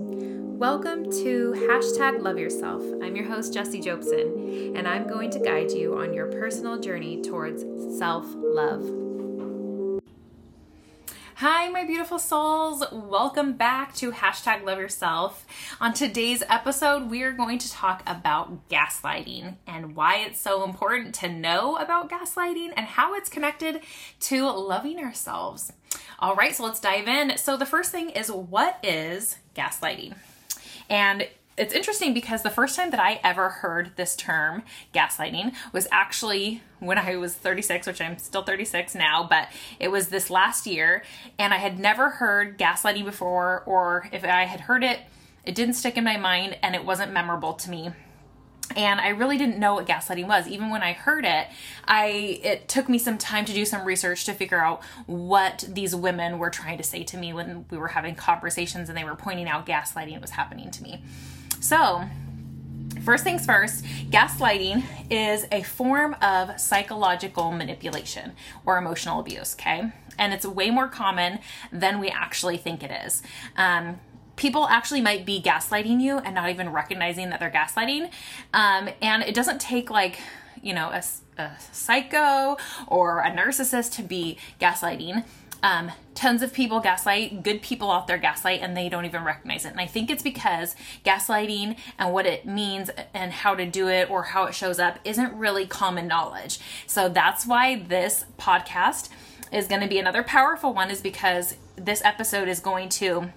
Welcome to hashtag love yourself. I'm your host, Jessie Jobson, and I'm going to guide you on your personal journey towards self love. Hi, my beautiful souls. Welcome back to hashtag love yourself. On today's episode, we are going to talk about gaslighting and why it's so important to know about gaslighting and how it's connected to loving ourselves. All right, so let's dive in. So, the first thing is what is gaslighting? And it's interesting because the first time that I ever heard this term, gaslighting, was actually when I was 36, which I'm still 36 now, but it was this last year. And I had never heard gaslighting before, or if I had heard it, it didn't stick in my mind and it wasn't memorable to me and I really didn't know what gaslighting was. Even when I heard it, I it took me some time to do some research to figure out what these women were trying to say to me when we were having conversations and they were pointing out gaslighting was happening to me. So, first things first, gaslighting is a form of psychological manipulation or emotional abuse, okay? And it's way more common than we actually think it is. Um, people actually might be gaslighting you and not even recognizing that they're gaslighting. Um, and it doesn't take like, you know, a, a psycho or a narcissist to be gaslighting. Um, tons of people gaslight, good people out there gaslight, and they don't even recognize it. And I think it's because gaslighting and what it means and how to do it or how it shows up isn't really common knowledge. So that's why this podcast is going to be another powerful one, is because this episode is going to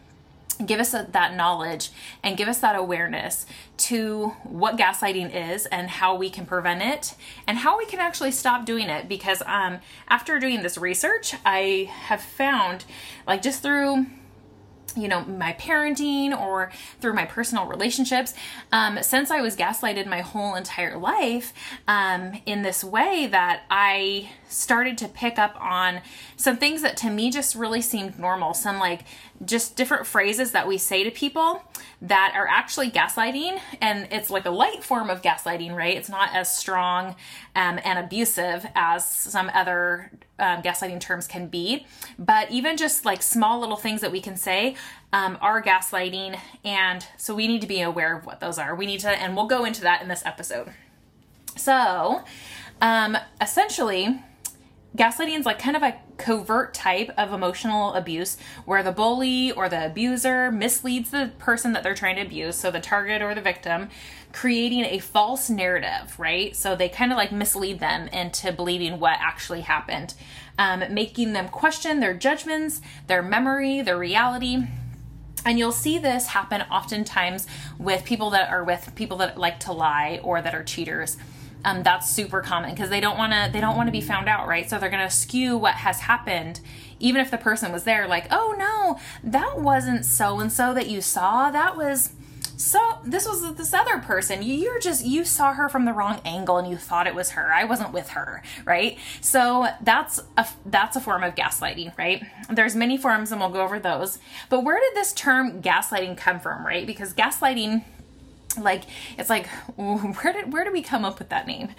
give us that knowledge and give us that awareness to what gaslighting is and how we can prevent it and how we can actually stop doing it. Because um, after doing this research i have found like just through you know my parenting or through my personal relationships um, since i was gaslighted my whole entire life um, in this way that i started to pick up on some things that to me just really seemed normal. Some like just different phrases that we say to people that are actually gaslighting and it's like a light form of gaslighting right? It's not as strong um, and abusive as some other um, gaslighting terms can be. But even just like small little things that we can say um, are gaslighting and so we need to be aware of what those are. We need to and we'll go into that in this episode. So um, essentially gaslighting is like kind of a covert type of emotional abuse where the bully or the abuser misleads the person that they're trying to abuse, so the target or the victim, creating a false narrative, right? So they kind of like mislead them into believing what actually happened, um, making them question their judgments, their memory, their reality. And you'll see this happen oftentimes with people that are with people that like to lie or that are cheaters um, that's super common because they don't want to they don't want to be found out right? So they're going to skew what has happened even if the person was there like oh no that wasn't so and so that you saw. That was so this was this other person. You, you're just you saw her from the wrong angle and you thought it was her. I wasn't with her right? So that's a that's a form of gaslighting right? There's many forms and we'll go over those. But where did this term gaslighting come from right? Because gaslighting like it's like where did where did we come up with that name?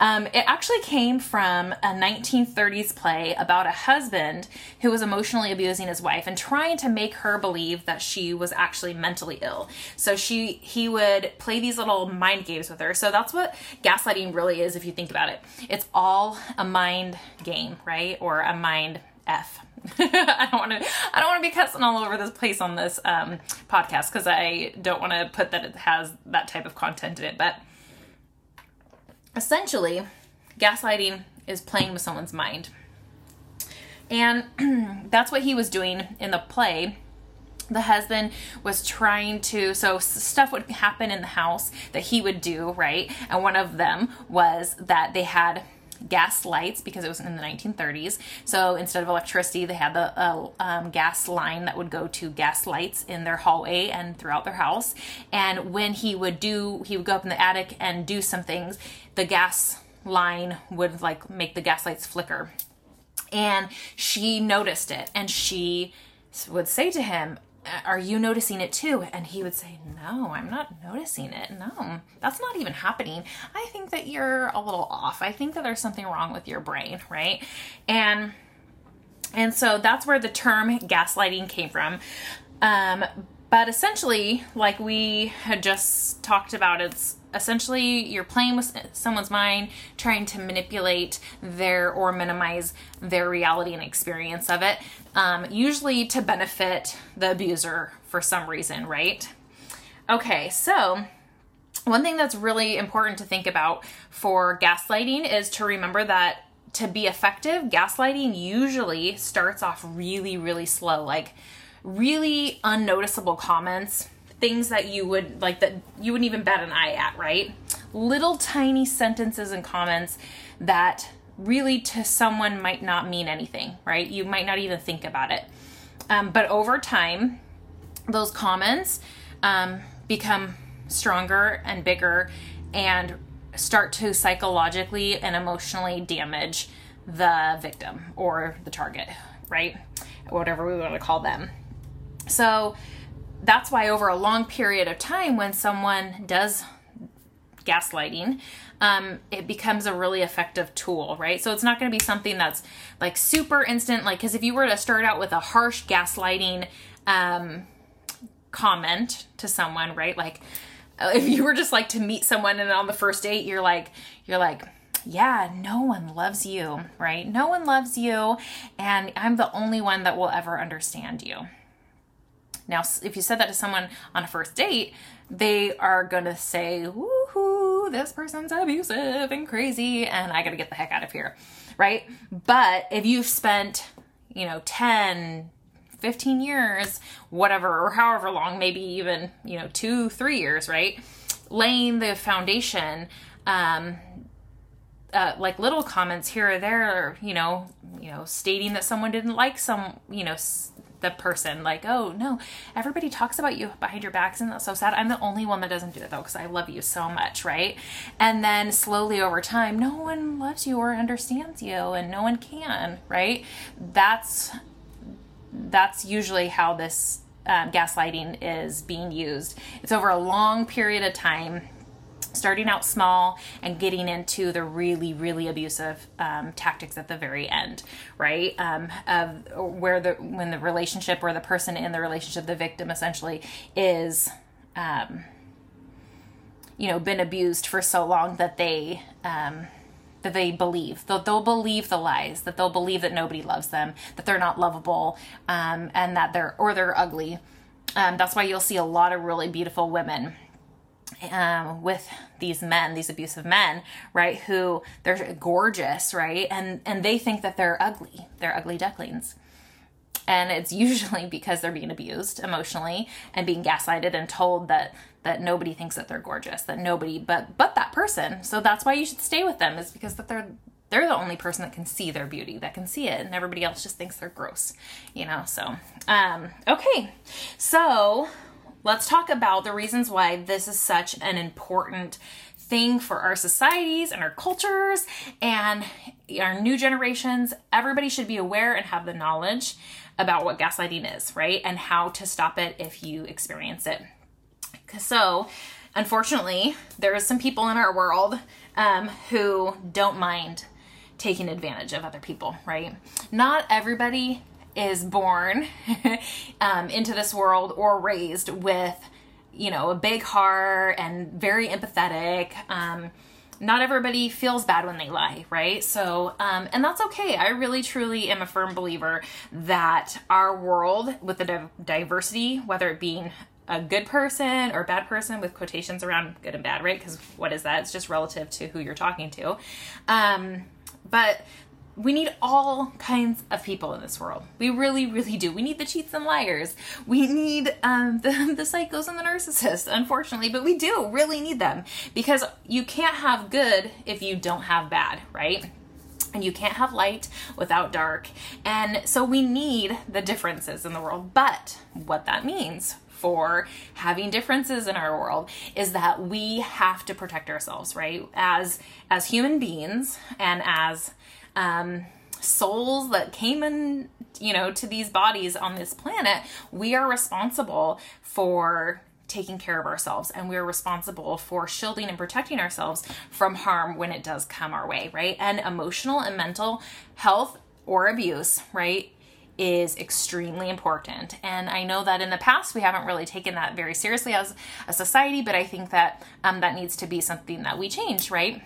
Um, it actually came from a 1930s play about a husband who was emotionally abusing his wife and trying to make her believe that she was actually mentally ill. So she he would play these little mind games with her. So that's what gaslighting really is if you think about it. It's all a mind game right? Or a mind f I don't want to. I don't want to be cussing all over this place on this um, podcast because I don't want to put that it has that type of content in it. But essentially, gaslighting is playing with someone's mind, and that's what he was doing in the play. The husband was trying to, so stuff would happen in the house that he would do, right? And one of them was that they had gas lights because it was in the 1930s. So instead of electricity, they had the uh, um, gas line that would go to gas lights in their hallway and throughout their house. And when he would do, he would go up in the attic and do some things, the gas line would like make the gas lights flicker. And she noticed it and she would say to him, are you noticing it too? And he would say, No, I'm not noticing it. No, that's not even happening. I think that you're a little off. I think that there's something wrong with your brain, right? And and so that's where the term gaslighting came from. Um, but essentially, like we had just talked about, it's essentially you're playing with someone's mind, trying to manipulate their or minimize their reality and experience of it, um, usually to benefit the abuser for some reason, right? Okay, so one thing that's really important to think about for gaslighting is to remember that to be effective, gaslighting usually starts off really, really slow, like really unnoticeable comments, things that you would like that you wouldn't even bat an eye at, right? Little tiny sentences and comments that really to someone might not mean anything, right? You might not even think about it. Um, but over time, those comments um, become stronger and bigger and start to psychologically and emotionally damage the victim or the target, right? Whatever we want to call them. So that's why, over a long period of time, when someone does gaslighting, um, it becomes a really effective tool, right? So it's not going to be something that's like super instant, like, because if you were to start out with a harsh gaslighting um, comment to someone, right? Like, if you were just like to meet someone and on the first date you're like you're like yeah, no one loves you, right? No one loves you, and I'm the only one that will ever understand you. Now, if you said that to someone on a first date, they are to say, woohoo, this person's abusive and crazy, and I got to get the heck out of here, right? But if you've spent, you know, 10, 15 years, whatever, or however long, maybe even, you know, two, three years, right? Laying the foundation, um, uh, like little comments here or there, you know, you know, stating that someone didn't like some, you know, the person like oh no everybody talks about you behind your back isn't that so sad. I'm the only one that doesn't do it though because i love you so much right? And then slowly over time no one loves you or understands you and no one can right? That's that's usually how this um, gaslighting is being used. It's over a long period of time, starting out small and getting into the really, really abusive um, tactics at the very end, right? Um, of where the when the relationship or the person in the relationship, the victim essentially is. Um, you know, been abused for so long that they um, that they believe. They'll, they'll believe the lies, that they'll believe that nobody loves them, that they're not lovable, um, and that they're, or they're ugly. Um, that's why you'll see a lot of really beautiful women um, with these men, these abusive men, right? Who they're gorgeous, right? And and they think that they're ugly. They're ugly ducklings and it's usually because they're being abused emotionally and being gaslighted and told that that nobody thinks that they're gorgeous that nobody but but that person so that's why you should stay with them is because that they're they're the only person that can see their beauty that can see it and everybody else just thinks they're gross you know so um okay so let's talk about the reasons why this is such an important thing for our societies and our cultures and our new generations. Everybody should be aware and have the knowledge about what gaslighting is, right? And how to stop it if you experience it. So, unfortunately, there are some people in our world um, who don't mind taking advantage of other people, right? Not everybody is born um, into this world or raised with, you know, a big heart and very empathetic. Um, not everybody feels bad when they lie, right? So, um, and that's okay. I really, truly am a firm believer that our world, with the diversity, whether it being a good person or bad person with quotations around good and bad, right? Because what is that? It's just relative to who you're talking to. Um, but we need all kinds of people in this world. We really, really do. We need the cheats and liars. We need um, the, the psychos and the narcissists, unfortunately, but we do really need them because you can't have good if you don't have bad, right? And you can't have light without dark. And so we need the differences in the world. But what that means for having differences in our world is that we have to protect ourselves, right? As as human beings and as um, souls that came in, you know, to these bodies on this planet, we are responsible for taking care of ourselves and we're responsible for shielding and protecting ourselves from harm when it does come our way, right? And emotional and mental health or abuse, right, is extremely important. And I know that in the past we haven't really taken that very seriously as a society, but I think that um, that needs to be something that we change, right?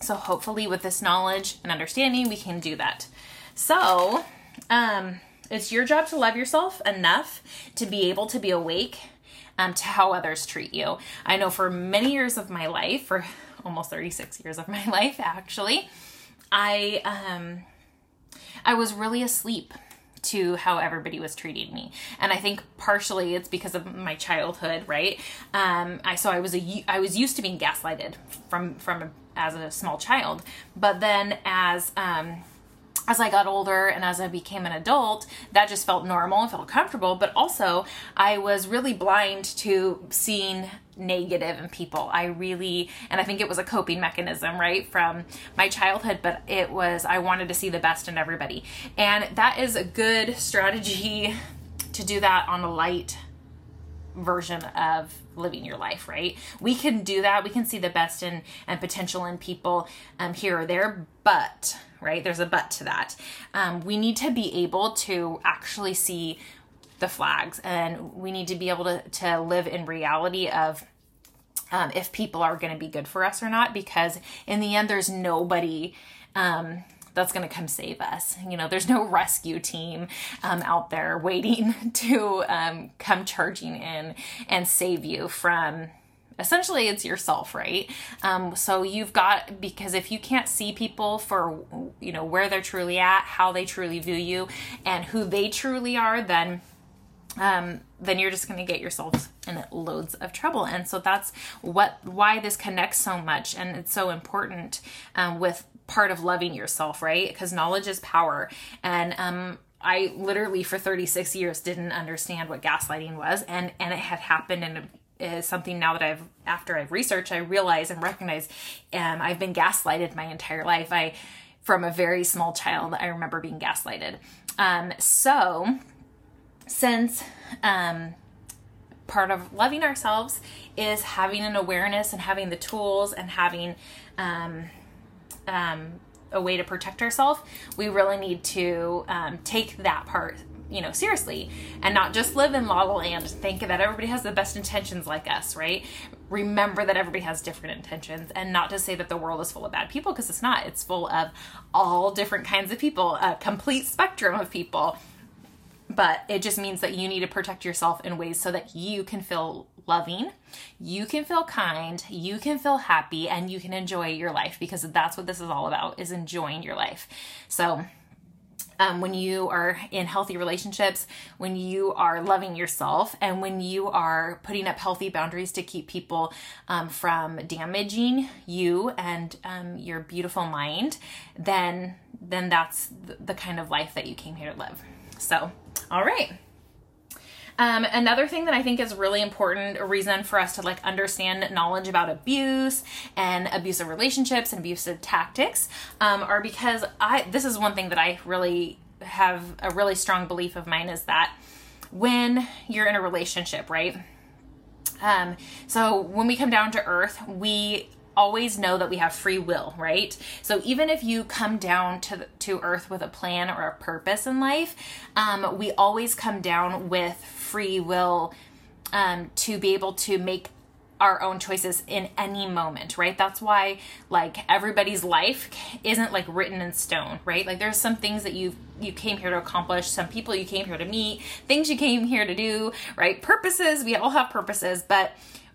So hopefully, with this knowledge and understanding, we can do that. So, um, it's your job to love yourself enough to be able to be awake um, to how others treat you. I know for many years of my life, for almost 36 years of my life actually, I um, I was really asleep to how everybody was treating me and i think partially it's because of my childhood right um i so i was a i was used to being gaslighted from from as a small child but then as um as I got older and as I became an adult, that just felt normal and felt comfortable. But also, I was really blind to seeing negative in people. I really, and I think it was a coping mechanism, right, from my childhood, but it was, I wanted to see the best in everybody. And that is a good strategy to do that on a light version of living your life right? We can do that. We can see the best in and potential in people um, here or there but right there's a but to that. Um, we need to be able to actually see the flags and we need to be able to, to live in reality of um, if people are going to be good for us or not because in the end there's nobody um, that's going to come save us. You know, there's no rescue team um, out there waiting to um, come charging in and save you from essentially it's yourself right um, so you've got because if you can't see people for you know where they're truly at how they truly view you and who they truly are then um, then you're just going to get yourself in loads of trouble and so that's what why this connects so much and it's so important um, with part of loving yourself, right? Because knowledge is power. And um, I literally for 36 years didn't understand what gaslighting was, and and it had happened and is something now that I've after I've researched, I realize and recognize um, I've been gaslighted my entire life. I from a very small child, I remember being gaslighted. Um, so since um, part of loving ourselves is having an awareness and having the tools and having um, um, a way to protect ourselves, we really need to um, take that part you know seriously and not just live in la la land think that everybody has the best intentions like us right? Remember that everybody has different intentions and not to say that the world is full of bad people because it's not. It's full of all different kinds of people a complete spectrum of people but it just means that you need to protect yourself in ways so that you can feel loving, you can feel kind, you can feel happy, and you can enjoy your life because that's what this is all about is enjoying your life. So um, when you are in healthy relationships, when you are loving yourself, and when you are putting up healthy boundaries to keep people um, from damaging you and um, your beautiful mind, then then that's the kind of life that you came here to live. So, all right. Um, another thing that I think is really important, a reason for us to like understand knowledge about abuse and abusive relationships and abusive tactics, um, are because I this is one thing that I really have a really strong belief of mine is that when you're in a relationship, right? Um, so when we come down to earth, we always know that we have free will, right? So even if you come down to to earth with a plan or a purpose in life, um, we always come down with free will um, to be able to make our own choices in any moment, right? That's why like everybody's life isn't like written in stone, right? Like there's some things that you you came here to accomplish, some people you came here to meet, things you came here to do, right? Purposes, we all have purposes, but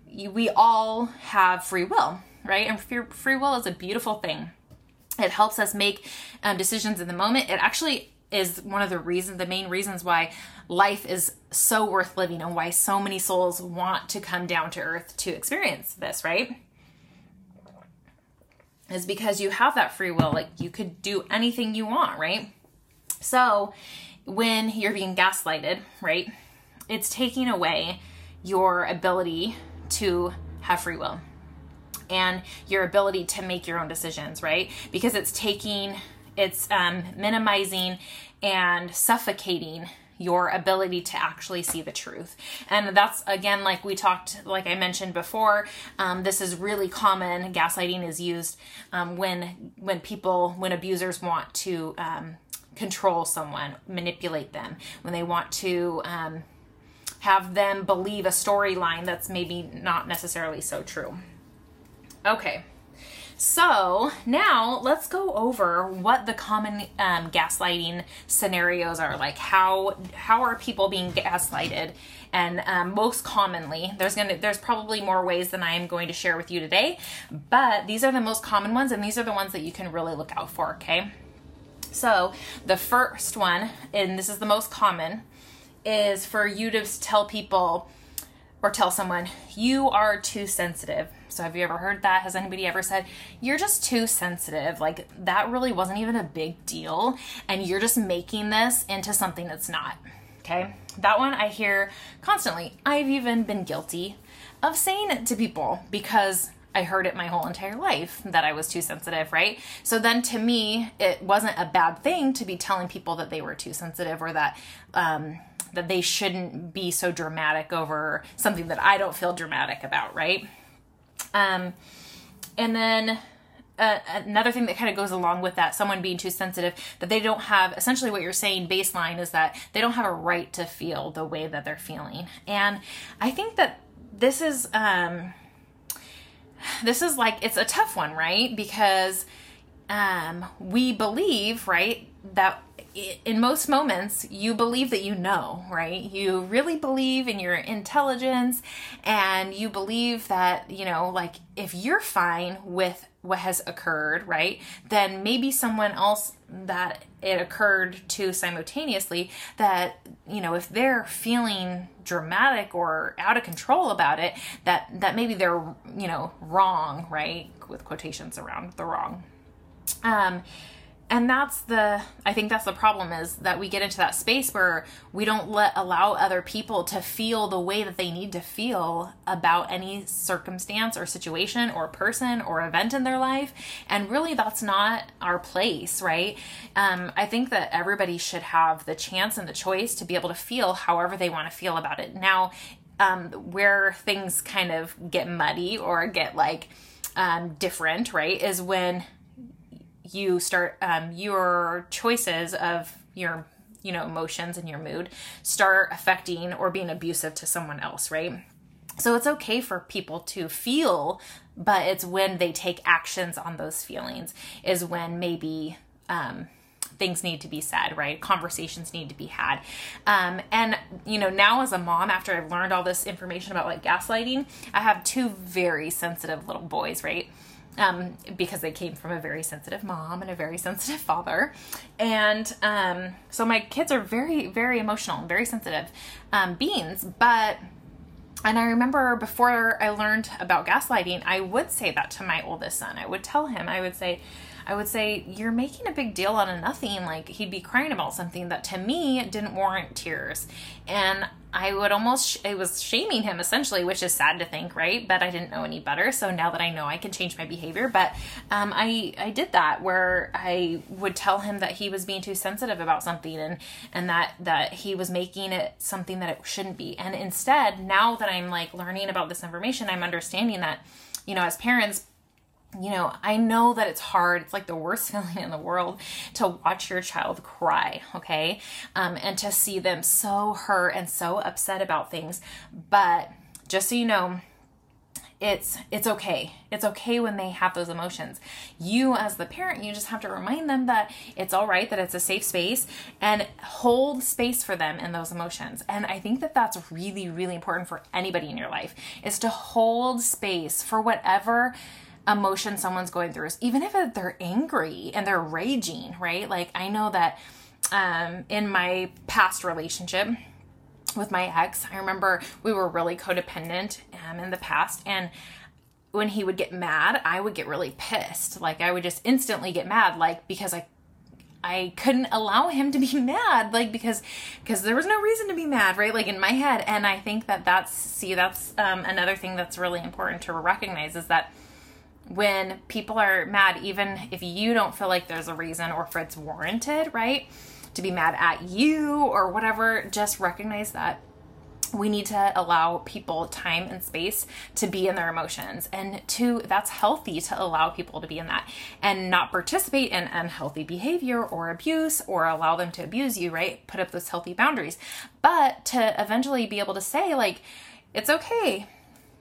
you, we all have free will, right? And free, will is a beautiful thing. It helps us make um, decisions in the moment. It actually is one of the reasons, the main reasons why life is so worth living and why so many souls want to come down to earth to experience this, right? Is because you have that free will. Like you could do anything you want, right? So when you're being gaslighted, right, it's taking away your ability to have free will and your ability to make your own decisions, right? Because it's taking, it's um, minimizing and suffocating your ability to actually see the truth. And that's again, like we talked, like I mentioned before, um, this is really common. Gaslighting is used um, when when people, when abusers want to um, control someone, manipulate them, when they want to um, have them believe a storyline that's maybe not necessarily so true. Okay. So now let's go over what the common um, gaslighting scenarios are like. How how are people being gaslighted? And um, most commonly, there's gonna there's probably more ways than I am going to share with you today, but these are the most common ones, and these are the ones that you can really look out for. Okay. So the first one, and this is the most common, is for you to tell people or tell someone you are too sensitive so, have you ever heard that? Has anybody ever said, You're just too sensitive? Like, that really wasn't even a big deal, and you're just making this into something that's not. Okay? That one I hear constantly. I've even been guilty of saying it to people because I heard it my whole entire life that I was too sensitive, right? So then to me, it wasn't a bad thing to be telling people that they were too sensitive or that um, that they shouldn't be so dramatic over something that I don't feel dramatic about, right? Um, and then uh, another thing that kind of goes along with that, someone being too sensitive, that they don't have, essentially what you're saying baseline is that they don't have a right to feel the way that they're feeling. And I think that this is, um, this is like, it's a tough one, right? Because um, we believe, right, that in most moments you believe that you know right? You really believe in your intelligence and you believe that you know like if you're fine with what has occurred right then maybe someone else that it occurred to simultaneously that you know if they're feeling dramatic or out of control about it that that maybe they're you know wrong right with quotations around the wrong. Um and that's the i think that's the problem is that we get into that space where we don't let allow other people to feel the way that they need to feel about any circumstance or situation or person or event in their life. And really that's not our place right? Um, i think that everybody should have the chance and the choice to be able to feel however they want to feel about it. Now um, where things kind of get muddy or get like um, different right is when you start um, your choices of your you know emotions and your mood start affecting or being abusive to someone else right so it's okay for people to feel but it's when they take actions on those feelings is when maybe um, things need to be said, right? Conversations need to be had. Um, and, you know, now as a mom, after I've learned all this information about like gaslighting, I have two very sensitive little boys, right? Um, because they came from a very sensitive mom and a very sensitive father. And um, so my kids are very, very emotional and very sensitive um, beings. But, and I remember before I learned about gaslighting, I would say that to my oldest son. I would tell him, I would say, I would say, You're making a big deal out of nothing. Like, he'd be crying about something that to me didn't warrant tears. And I would almost, it was shaming him essentially, which is sad to think, right? But I didn't know any better. So now that I know, I can change my behavior. But um, I, I did that where I would tell him that he was being too sensitive about something and, and that, that he was making it something that it shouldn't be. And instead, now that I'm like learning about this information, I'm understanding that, you know, as parents, you know, I know that it's hard. It's like the worst feeling in the world to watch your child cry, okay? Um, and to see them so hurt and so upset about things. But just so you know, it's it's okay it's okay when they have those emotions you as the parent you just have to remind them that it's all right that it's a safe space and hold space for them in those emotions and i think that that's really really important for anybody in your life is to hold space for whatever emotion someone's going through, even if they're angry and they're raging, right? Like I know that um, in my past relationship with my ex, I remember we were really codependent um, in the past, and when he would get mad, I would get really pissed. Like I would just instantly get mad, like because I I couldn't allow him to be mad like because because there was no reason to be mad right like in my head and I think that that's see that's um, another thing that's really important to recognize is that when people are mad, even if you don't feel like there's a reason or if it's warranted, right? To be mad at you or whatever, just recognize that we need to allow people time and space to be in their emotions. And to that's healthy to allow people to be in that and not participate in unhealthy behavior or abuse or allow them to abuse you right? Put up those healthy boundaries. But to eventually be able to say like it's okay.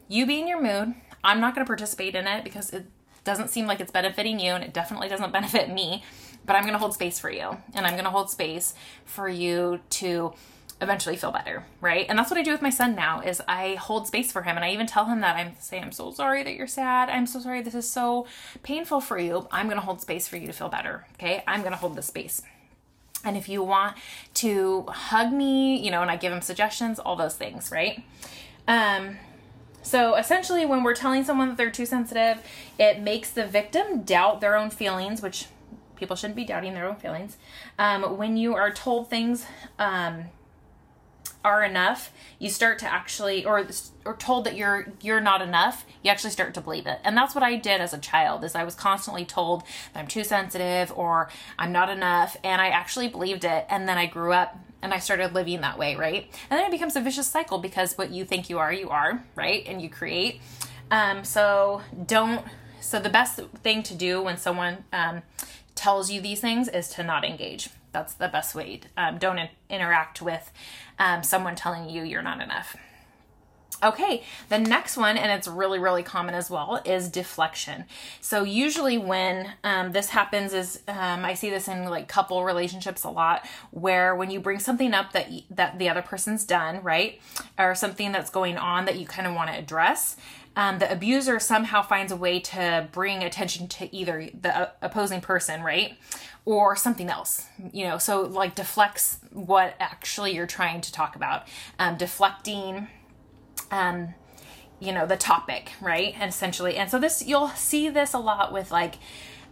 You be in your mood i'm not going to participate in it because it doesn't seem like it's benefiting you and it definitely doesn't benefit me but i'm going to hold space for you and i'm going to hold space for you to eventually feel better, right? And that's what I do with my son now is I hold space for him and I even tell him that I'm say I'm so sorry that you're sad. I'm so sorry this is so painful for you. I'm going to hold space for you to feel better, okay? I'm going to hold the space. And if you want to hug me, you know, and I give him suggestions, all those things, right? Um so essentially when we're telling someone that they're too sensitive, it makes the victim doubt their own feelings, which people shouldn't be doubting their own feelings. Um, when you are told things um, are enough, you start to actually or or told that you're you're not enough, you actually start to believe it. And that's what I did as a child is I was constantly told that I'm too sensitive or I'm not enough and I actually believed it and then I grew up and I started living that way, right? And then it becomes a vicious cycle because what you think you are, you are, right? And you create. Um, so don't so the best thing to do when someone um, tells you these things is to not engage that's the best way. Um, don't in- interact with um, someone telling you you're not enough. Okay, the next one, and it's really, really common as well, is deflection. So usually when um, this happens, is um, I see this in like couple relationships a lot, where when you bring something up that that the other person's done, right, or something that's going on that you kind of want to address, um, the abuser somehow finds a way to bring attention to either the uh, opposing person, right, or something else. You know, so like deflects what actually you're trying to talk about, um, deflecting. Um, you know the topic right? And essentially and so this you'll see this a lot with like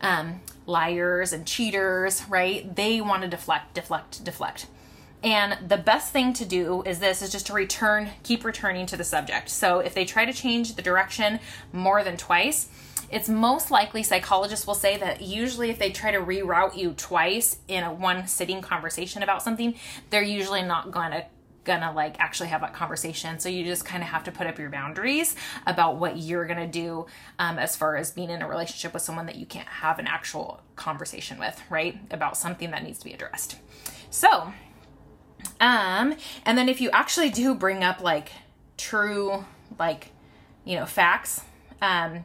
um, liars and cheaters right? They want to deflect deflect deflect. And the best thing to do is this is just to return, keep returning to the subject. So if they try to change the direction more than twice, it's most likely psychologists will say that usually if they try to reroute you twice in a one sitting conversation about something, they're usually not going to gonna like actually have that conversation. So you just kind of have to put up your boundaries about what you're gonna do um, as far as being in a relationship with someone that you can't have an actual conversation with right? About something that needs to be addressed. So um, and then if you actually do bring up like true, like, you know, facts, um,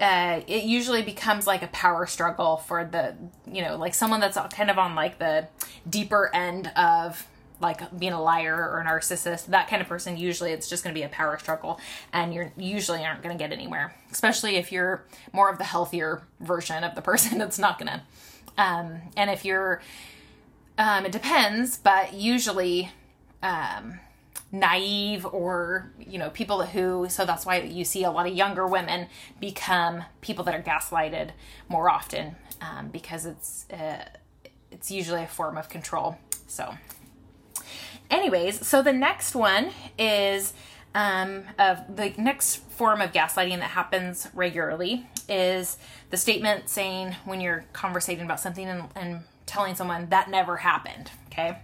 uh, it usually becomes like a power struggle for the, you know, like someone that's kind of on like the deeper end of like being a liar or a narcissist, that kind of person, usually it's just going to be a power struggle and you're usually aren't going to get anywhere, especially if you're more of the healthier version of the person. It's not going to. Um, and if you're, um, it depends, but usually um, naive or you know people who so that's why you see a lot of younger women become people that are gaslighted more often um, because it's uh, it's usually a form of control. So, anyways, so the next one is um, the next form of gaslighting that happens regularly is the statement saying when you're conversating about something and, and telling someone that never happened. Okay.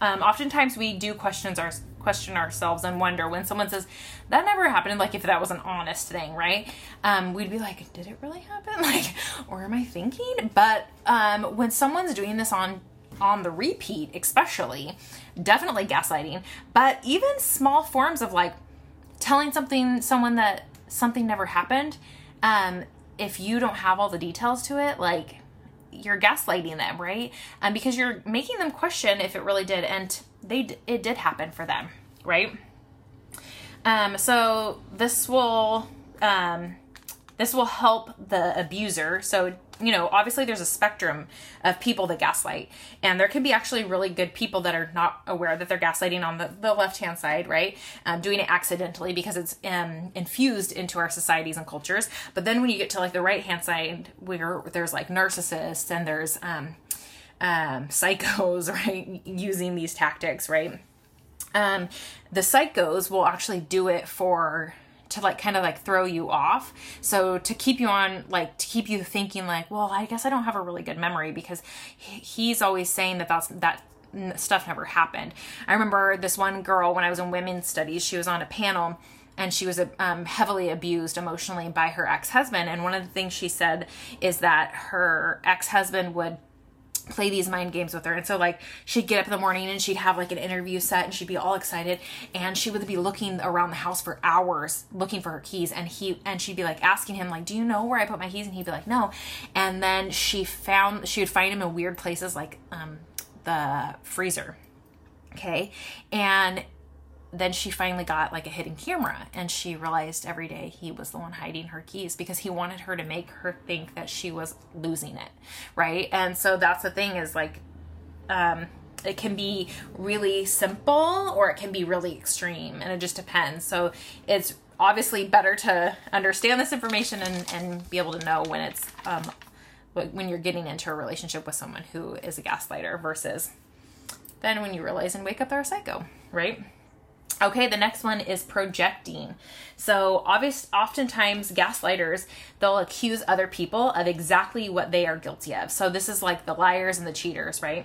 Um, oftentimes we do questions our question ourselves and wonder when someone says that never happened like if that was an honest thing right um, we'd be like did it really happen like or am i thinking but um, when someone's doing this on on the repeat especially definitely gaslighting but even small forms of like telling something someone that something never happened um, if you don't have all the details to it like you're gaslighting them, right? Um, because you're making them question if it really did, and they it did happen for them, right? Um, so this will um, this will help the abuser. So you know, obviously there's a spectrum of people that gaslight, and there can be actually really good people that are not aware that they're gaslighting on the, the left hand side, right? Um, doing it accidentally because it's um, infused into our societies and cultures. But then when you get to like the right hand side, where there's like narcissists and there's um, um, psychos, right, using these tactics, right? Um, the psychos will actually do it for to like kind of like throw you off. So to keep you on like to keep you thinking like, well, I guess I don't have a really good memory because he's always saying that that's that stuff never happened. I remember this one girl when I was in women's studies, she was on a panel and she was um, heavily abused emotionally by her ex-husband and one of the things she said is that her ex-husband would play these mind games with her. And so like she'd get up in the morning and she'd have like an interview set and she'd be all excited and she would be looking around the house for hours looking for her keys and he and she'd be like asking him like, "Do you know where I put my keys?" and he'd be like, "No." And then she found she would find him in weird places like um the freezer. Okay? And then she finally got like a hidden camera and she realized every day he was the one hiding her keys because he wanted her to make her think that she was losing it right? And so that's the thing is like um it can be really simple or it can be really extreme and it just depends. So it's obviously better to understand this information and, and be able to know when it's um, when you're getting into a relationship with someone who is a gaslighter versus then when you realize and wake up they're a psycho right Okay, the next one is projecting. So, obvious, oftentimes gaslighters they'll accuse other people of exactly what they are guilty of. So this is like the liars and the cheaters, right?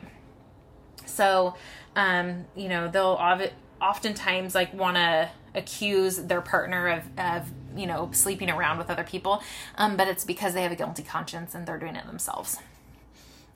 So, um, you know, they'll ov- oftentimes like want to accuse their partner of, of you know sleeping around with other people, um, but it's because they have a guilty conscience and they're doing it themselves.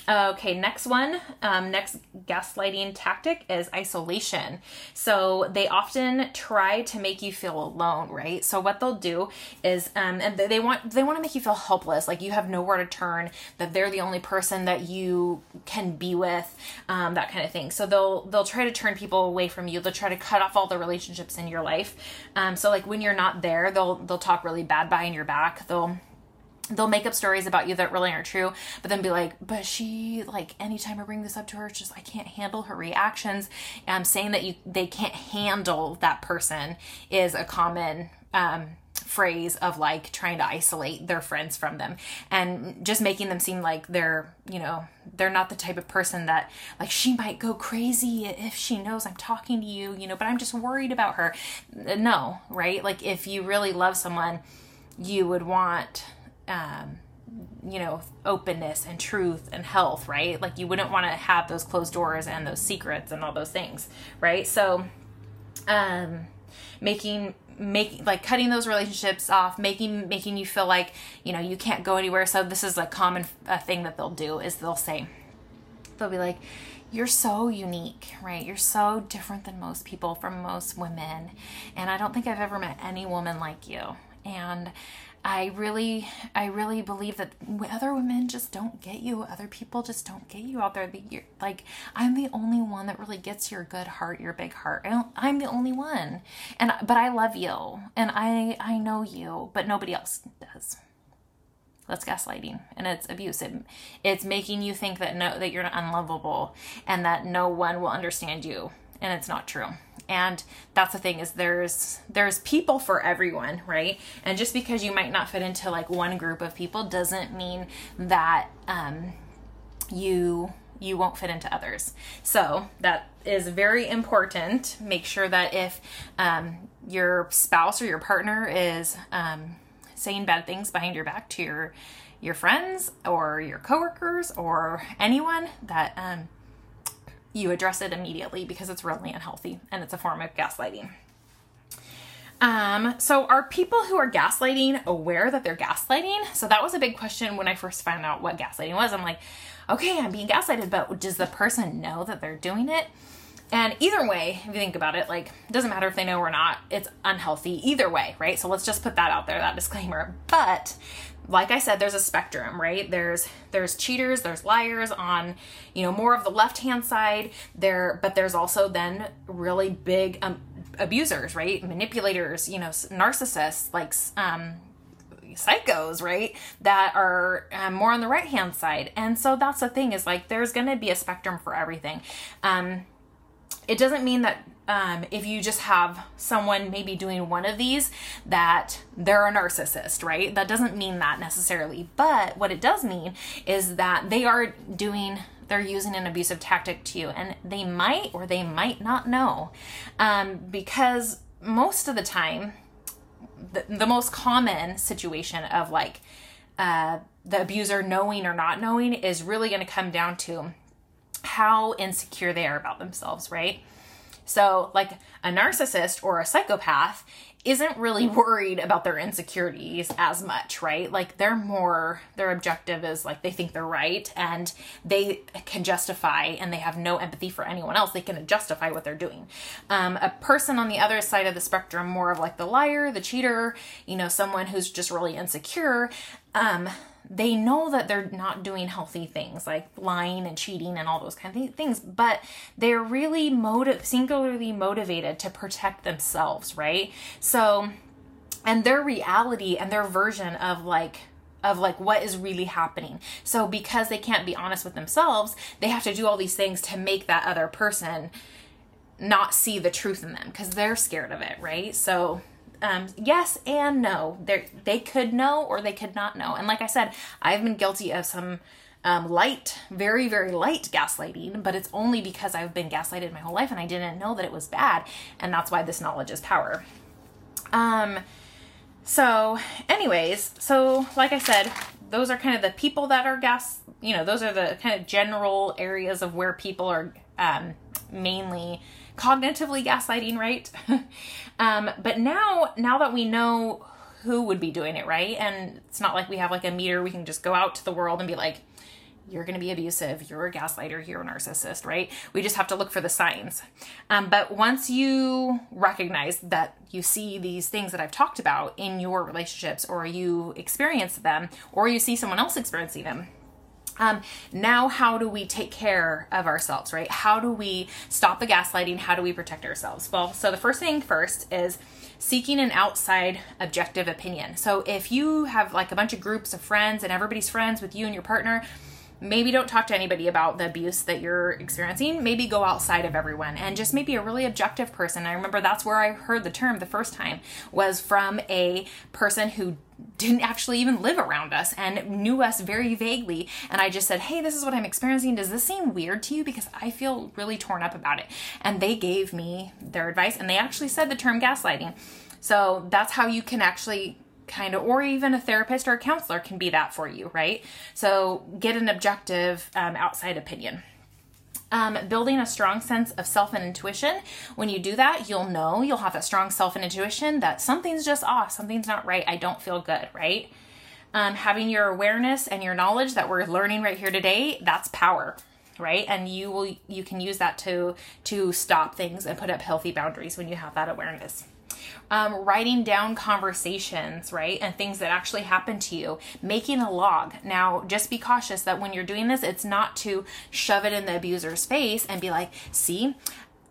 Okay, next one, um, next gaslighting tactic is isolation. So they often try to make you feel alone, right? So what they'll do is, um, and they want they want to make you feel helpless, like you have nowhere to turn, that they're the only person that you can be with, um, that kind of thing. So they'll they'll try to turn people away from you. They'll try to cut off all the relationships in your life. Um, so like when you're not there, they'll they'll talk really bad behind your back. They'll they'll make up stories about you that really aren't true but then be like but she like anytime i bring this up to her it's just i can't handle her reactions. Um saying that you they can't handle that person is a common um phrase of like trying to isolate their friends from them. And just making them seem like they're you know they're not the type of person that like she might go crazy if she knows i'm talking to you you know but i'm just worried about her. No right? Like if you really love someone you would want um, you know, openness and truth and health, right? Like you wouldn't want to have those closed doors and those secrets and all those things, right? So, um, making making like cutting those relationships off making making you feel like you know you can't go anywhere so this is a common a thing that they'll do is they'll say they'll be like you're so unique, right? You're so different than most people, from most women. And I don't think I've ever met any woman like you. And I really, I really believe that other women just don't get you. Other people just don't get you out there. Like I'm the only one that really gets your good heart, your big heart. I'm the only one, and but I love you, and I I know you, but nobody else does. That's gaslighting, and it's abusive. It's making you think that no, that you're unlovable, and that no one will understand you, and it's not true. And that's the thing is there's there's people for everyone right? And just because you might not fit into like one group of people doesn't mean that um you you won't fit into others. So that is very important. Make sure that if um, your spouse or your partner is um, saying bad things behind your back to your your friends or your coworkers or anyone that um, you address it immediately because it's really unhealthy and it's a form of gaslighting. Um, so are people who are gaslighting aware that they're gaslighting? So that was a big question when I first found out what gaslighting was. I'm like, okay, I'm being gaslighted, but does the person know that they're doing it? And either way, if you think about it, like, it doesn't matter if they know or not, it's unhealthy either way, right? So let's just put that out there, that disclaimer. But like I said, there's a spectrum, right? There's there's cheaters, there's liars on, you know, more of the left hand side. There, but there's also then really big um, abusers, right? Manipulators, you know, narcissists, like um, psychos, right? That are um, more on the right hand side. And so that's the thing is like there's going to be a spectrum for everything. Um, it doesn't mean that um, if you just have someone maybe doing one of these that they're a narcissist right? That doesn't mean that necessarily. But what it does mean is that they are doing they're using an abusive tactic to you and they might or they might not know. Um, because most of the time the, the most common situation of like uh, the abuser knowing or not knowing is really going to come down to how insecure they are about themselves, right? So, like a narcissist or a psychopath isn't really worried about their insecurities as much, right? Like they're more, their objective is like they think they're right and they can justify and they have no empathy for anyone else. They can justify what they're doing. Um, a person on the other side of the spectrum, more of like the liar, the cheater, you know, someone who's just really insecure, um, they know that they're not doing healthy things like lying and cheating and all those kind of things, but they're really motive singularly motivated to protect themselves, right? So, and their reality and their version of like of like what is really happening. So because they can't be honest with themselves, they have to do all these things to make that other person not see the truth in them because they're scared of it, right? So um, yes and no. They they could know or they could not know. And like I said, I've been guilty of some um, light, very very light gaslighting, but it's only because I've been gaslighted my whole life and I didn't know that it was bad, and that's why this knowledge is power. Um. So, anyways, so like I said, those are kind of the people that are gas. You know, those are the kind of general areas of where people are um, mainly cognitively gaslighting, right? um, but now, now that we know who would be doing it, right? And it's not like we have like a meter, we can just go out to the world and be like, you're going to be abusive, you're a gaslighter, you're a narcissist, right? We just have to look for the signs. Um, but once you recognize that you see these things that I've talked about in your relationships, or you experience them, or you see someone else experiencing them, um, now, how do we take care of ourselves, right? How do we stop the gaslighting? How do we protect ourselves? Well, so the first thing first is seeking an outside objective opinion. So if you have like a bunch of groups of friends and everybody's friends with you and your partner, maybe don't talk to anybody about the abuse that you're experiencing. Maybe go outside of everyone and just maybe a really objective person. I remember that's where I heard the term the first time was from a person who didn't actually even live around us and knew us very vaguely. And I just said, Hey, this is what I'm experiencing. Does this seem weird to you? Because I feel really torn up about it. And they gave me their advice and they actually said the term gaslighting. So that's how you can actually kind of, or even a therapist or a counselor can be that for you, right? So get an objective um, outside opinion. Um, building a strong sense of self and intuition. When you do that, you'll know, you'll have that strong self and intuition that something's just off, something's not right, I don't feel good, right? Um, having your awareness and your knowledge that we're learning right here today, that's power right and you will you can use that to to stop things and put up healthy boundaries when you have that awareness um, writing down conversations, right? And things that actually happen to you, making a log. Now, just be cautious that when you're doing this, it's not to shove it in the abuser's face and be like, see,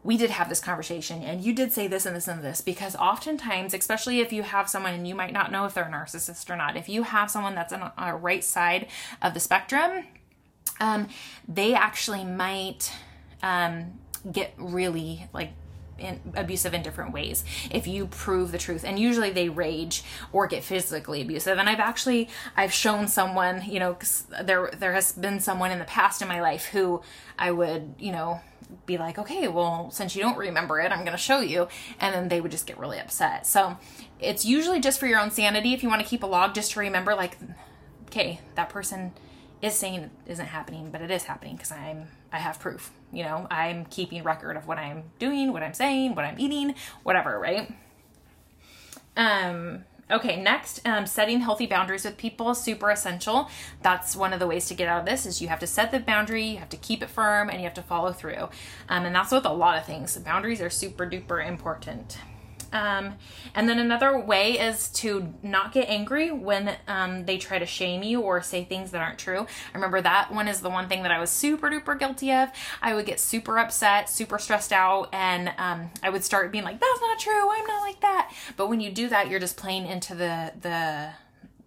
we did have this conversation and you did say this and this and this because oftentimes especially if you have someone and you might not know if they're a narcissist or not if you have someone that's on a right side of the spectrum um, they actually might um, get really like in, abusive in different ways if you prove the truth. And usually they rage or get physically abusive. And i've actually i've shown someone you know there there has been someone in the past in my life who i would you know be like okay well since you don't remember it i'm going to show you. And then they would just get really upset. So it's usually just for your own sanity. If you want to keep a log just to remember like okay that person is saying it isn't happening but it is happening because i'm i have proof you know, I'm keeping record of what I'm doing, what I'm saying, what I'm eating, whatever, right? Um, okay, next, um, setting healthy boundaries with people super essential. That's one of the ways to get out of this is you have to set the boundary, you have to keep it firm, and you have to follow through. Um, and that's with a lot of things. Boundaries are super duper important. Um, and then another way is to not get angry when um, they try to shame you or say things that aren't true. I remember that one is the one thing that I was super duper guilty of. I would get super upset, super stressed out, and um, I would start being like, "That's not true. I'm not like that." But when you do that, you're just playing into the the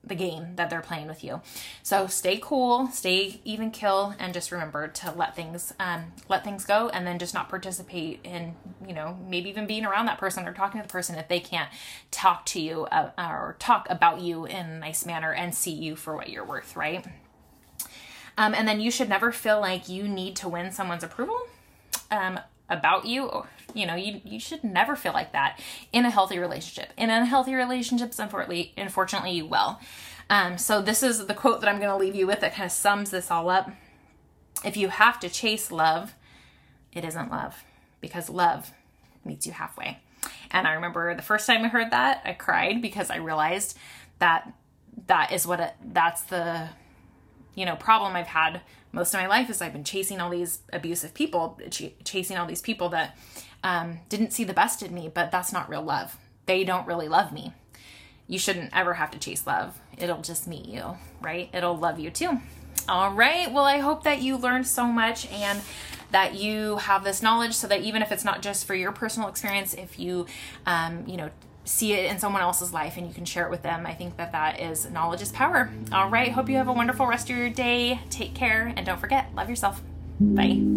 the game that they're playing with you. So stay cool, stay even kill, and just remember to let things um, let things go, and then just not participate in you know maybe even being around that person or talking to the person if they can't talk to you uh, or talk about you in a nice manner and see you for what you're worth, right? Um, and then you should never feel like you need to win someone's approval. Um, about you you know you you should never feel like that in a healthy relationship. In unhealthy relationships unfortunately unfortunately you will. Um, so this is the quote that i'm going to leave you with that kind of sums this all up. If you have to chase love, it isn't love because love meets you halfway. And I remember the first time I heard that, I cried because I realized that that is what it, that's the you know problem I've had most of my life is I've been chasing all these abusive people, ch- chasing all these people that um, didn't see the best in me, but that's not real love. They don't really love me. You shouldn't ever have to chase love. It'll just meet you, right? It'll love you too. All right. Well, I hope that you learned so much and that you have this knowledge so that even if it's not just for your personal experience, if you, um, you know, see it in someone else's life and you can share it with them, I think that that is knowledge is power. All right. Hope you have a wonderful rest of your day. Take care and don't forget, love yourself. Bye.